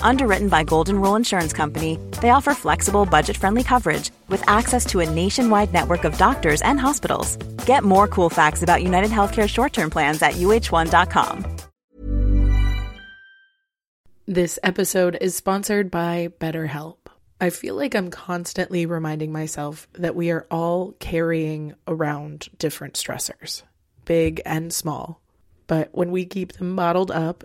Underwritten by Golden Rule Insurance Company, they offer flexible, budget-friendly coverage with access to a nationwide network of doctors and hospitals. Get more cool facts about United Healthcare short-term plans at uhone.com. This episode is sponsored by BetterHelp. I feel like I'm constantly reminding myself that we are all carrying around different stressors, big and small. But when we keep them bottled up,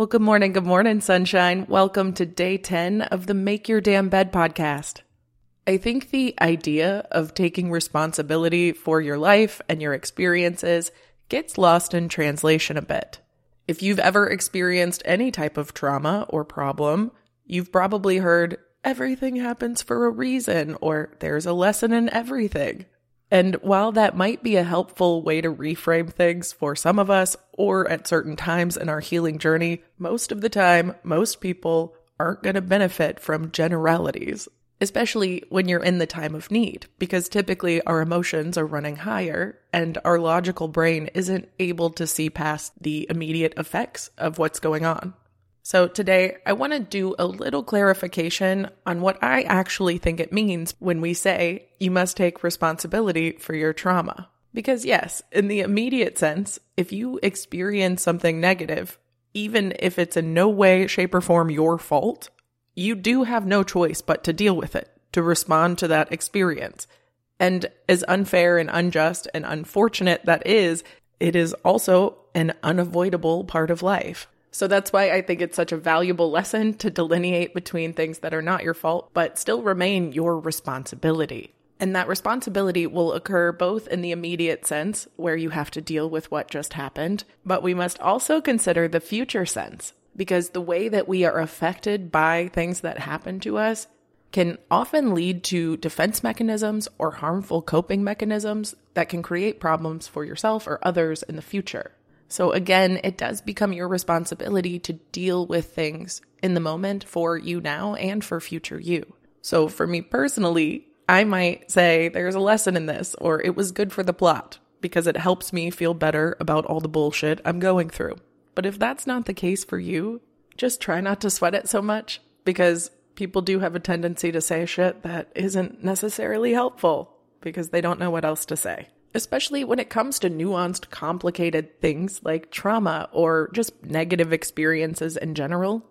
Well, good morning, good morning, sunshine. Welcome to day 10 of the Make Your Damn Bed podcast. I think the idea of taking responsibility for your life and your experiences gets lost in translation a bit. If you've ever experienced any type of trauma or problem, You've probably heard everything happens for a reason or there's a lesson in everything. And while that might be a helpful way to reframe things for some of us or at certain times in our healing journey, most of the time, most people aren't going to benefit from generalities, especially when you're in the time of need, because typically our emotions are running higher and our logical brain isn't able to see past the immediate effects of what's going on. So, today I want to do a little clarification on what I actually think it means when we say you must take responsibility for your trauma. Because, yes, in the immediate sense, if you experience something negative, even if it's in no way, shape, or form your fault, you do have no choice but to deal with it, to respond to that experience. And as unfair and unjust and unfortunate that is, it is also an unavoidable part of life. So that's why I think it's such a valuable lesson to delineate between things that are not your fault, but still remain your responsibility. And that responsibility will occur both in the immediate sense, where you have to deal with what just happened, but we must also consider the future sense, because the way that we are affected by things that happen to us can often lead to defense mechanisms or harmful coping mechanisms that can create problems for yourself or others in the future. So again, it does become your responsibility to deal with things in the moment for you now and for future you. So for me personally, I might say there's a lesson in this or it was good for the plot because it helps me feel better about all the bullshit I'm going through. But if that's not the case for you, just try not to sweat it so much because people do have a tendency to say shit that isn't necessarily helpful because they don't know what else to say especially when it comes to nuanced, complicated things like trauma or just negative experiences in general.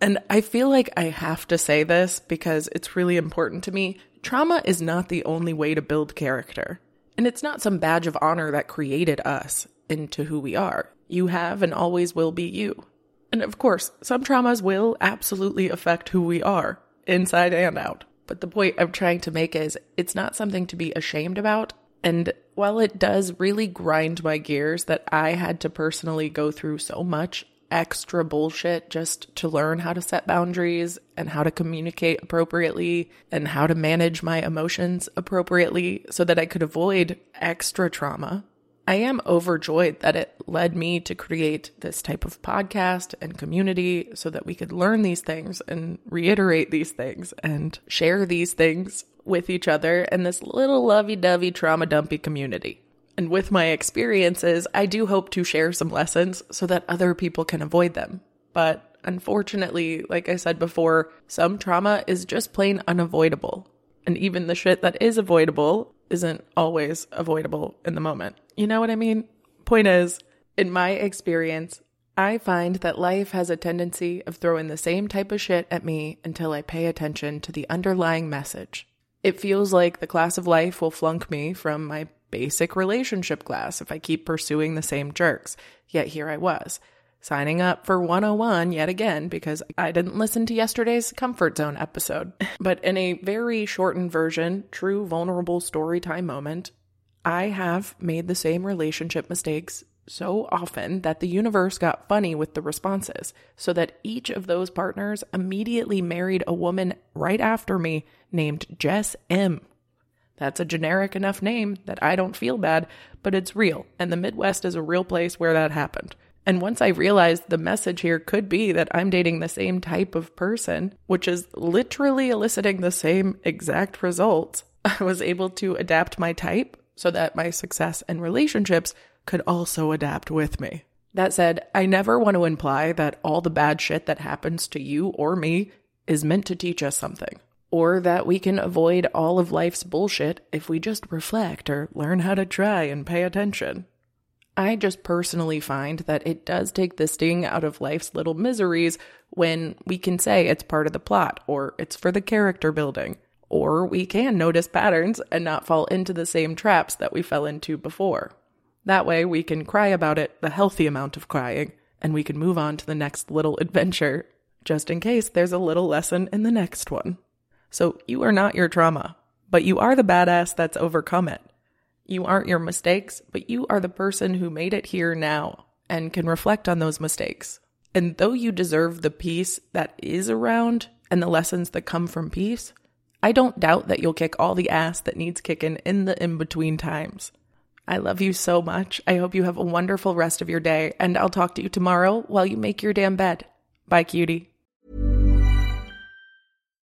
And I feel like I have to say this because it's really important to me. Trauma is not the only way to build character. And it's not some badge of honor that created us into who we are. You have and always will be you. And of course, some traumas will absolutely affect who we are, inside and out. But the point I'm trying to make is it's not something to be ashamed about. And while it does really grind my gears that I had to personally go through so much extra bullshit just to learn how to set boundaries and how to communicate appropriately and how to manage my emotions appropriately so that I could avoid extra trauma. I am overjoyed that it led me to create this type of podcast and community so that we could learn these things and reiterate these things and share these things with each other in this little lovey dovey trauma dumpy community. And with my experiences, I do hope to share some lessons so that other people can avoid them. But unfortunately, like I said before, some trauma is just plain unavoidable. And even the shit that is avoidable isn't always avoidable in the moment. You know what I mean? Point is, in my experience, I find that life has a tendency of throwing the same type of shit at me until I pay attention to the underlying message. It feels like the class of life will flunk me from my basic relationship class if I keep pursuing the same jerks. Yet here I was, signing up for 101 yet again because I didn't listen to yesterday's comfort zone episode. But in a very shortened version, true vulnerable story time moment, I have made the same relationship mistakes so often that the universe got funny with the responses, so that each of those partners immediately married a woman right after me named Jess M. That's a generic enough name that I don't feel bad, but it's real, and the Midwest is a real place where that happened. And once I realized the message here could be that I'm dating the same type of person, which is literally eliciting the same exact results, I was able to adapt my type so that my success and relationships could also adapt with me. That said, I never want to imply that all the bad shit that happens to you or me is meant to teach us something or that we can avoid all of life's bullshit if we just reflect or learn how to try and pay attention. I just personally find that it does take the sting out of life's little miseries when we can say it's part of the plot or it's for the character building, or we can notice patterns and not fall into the same traps that we fell into before. That way, we can cry about it the healthy amount of crying, and we can move on to the next little adventure, just in case there's a little lesson in the next one. So you are not your trauma, but you are the badass that's overcome it. You aren't your mistakes, but you are the person who made it here now and can reflect on those mistakes. And though you deserve the peace that is around and the lessons that come from peace, I don't doubt that you'll kick all the ass that needs kicking in the in between times. I love you so much. I hope you have a wonderful rest of your day, and I'll talk to you tomorrow while you make your damn bed. Bye, cutie.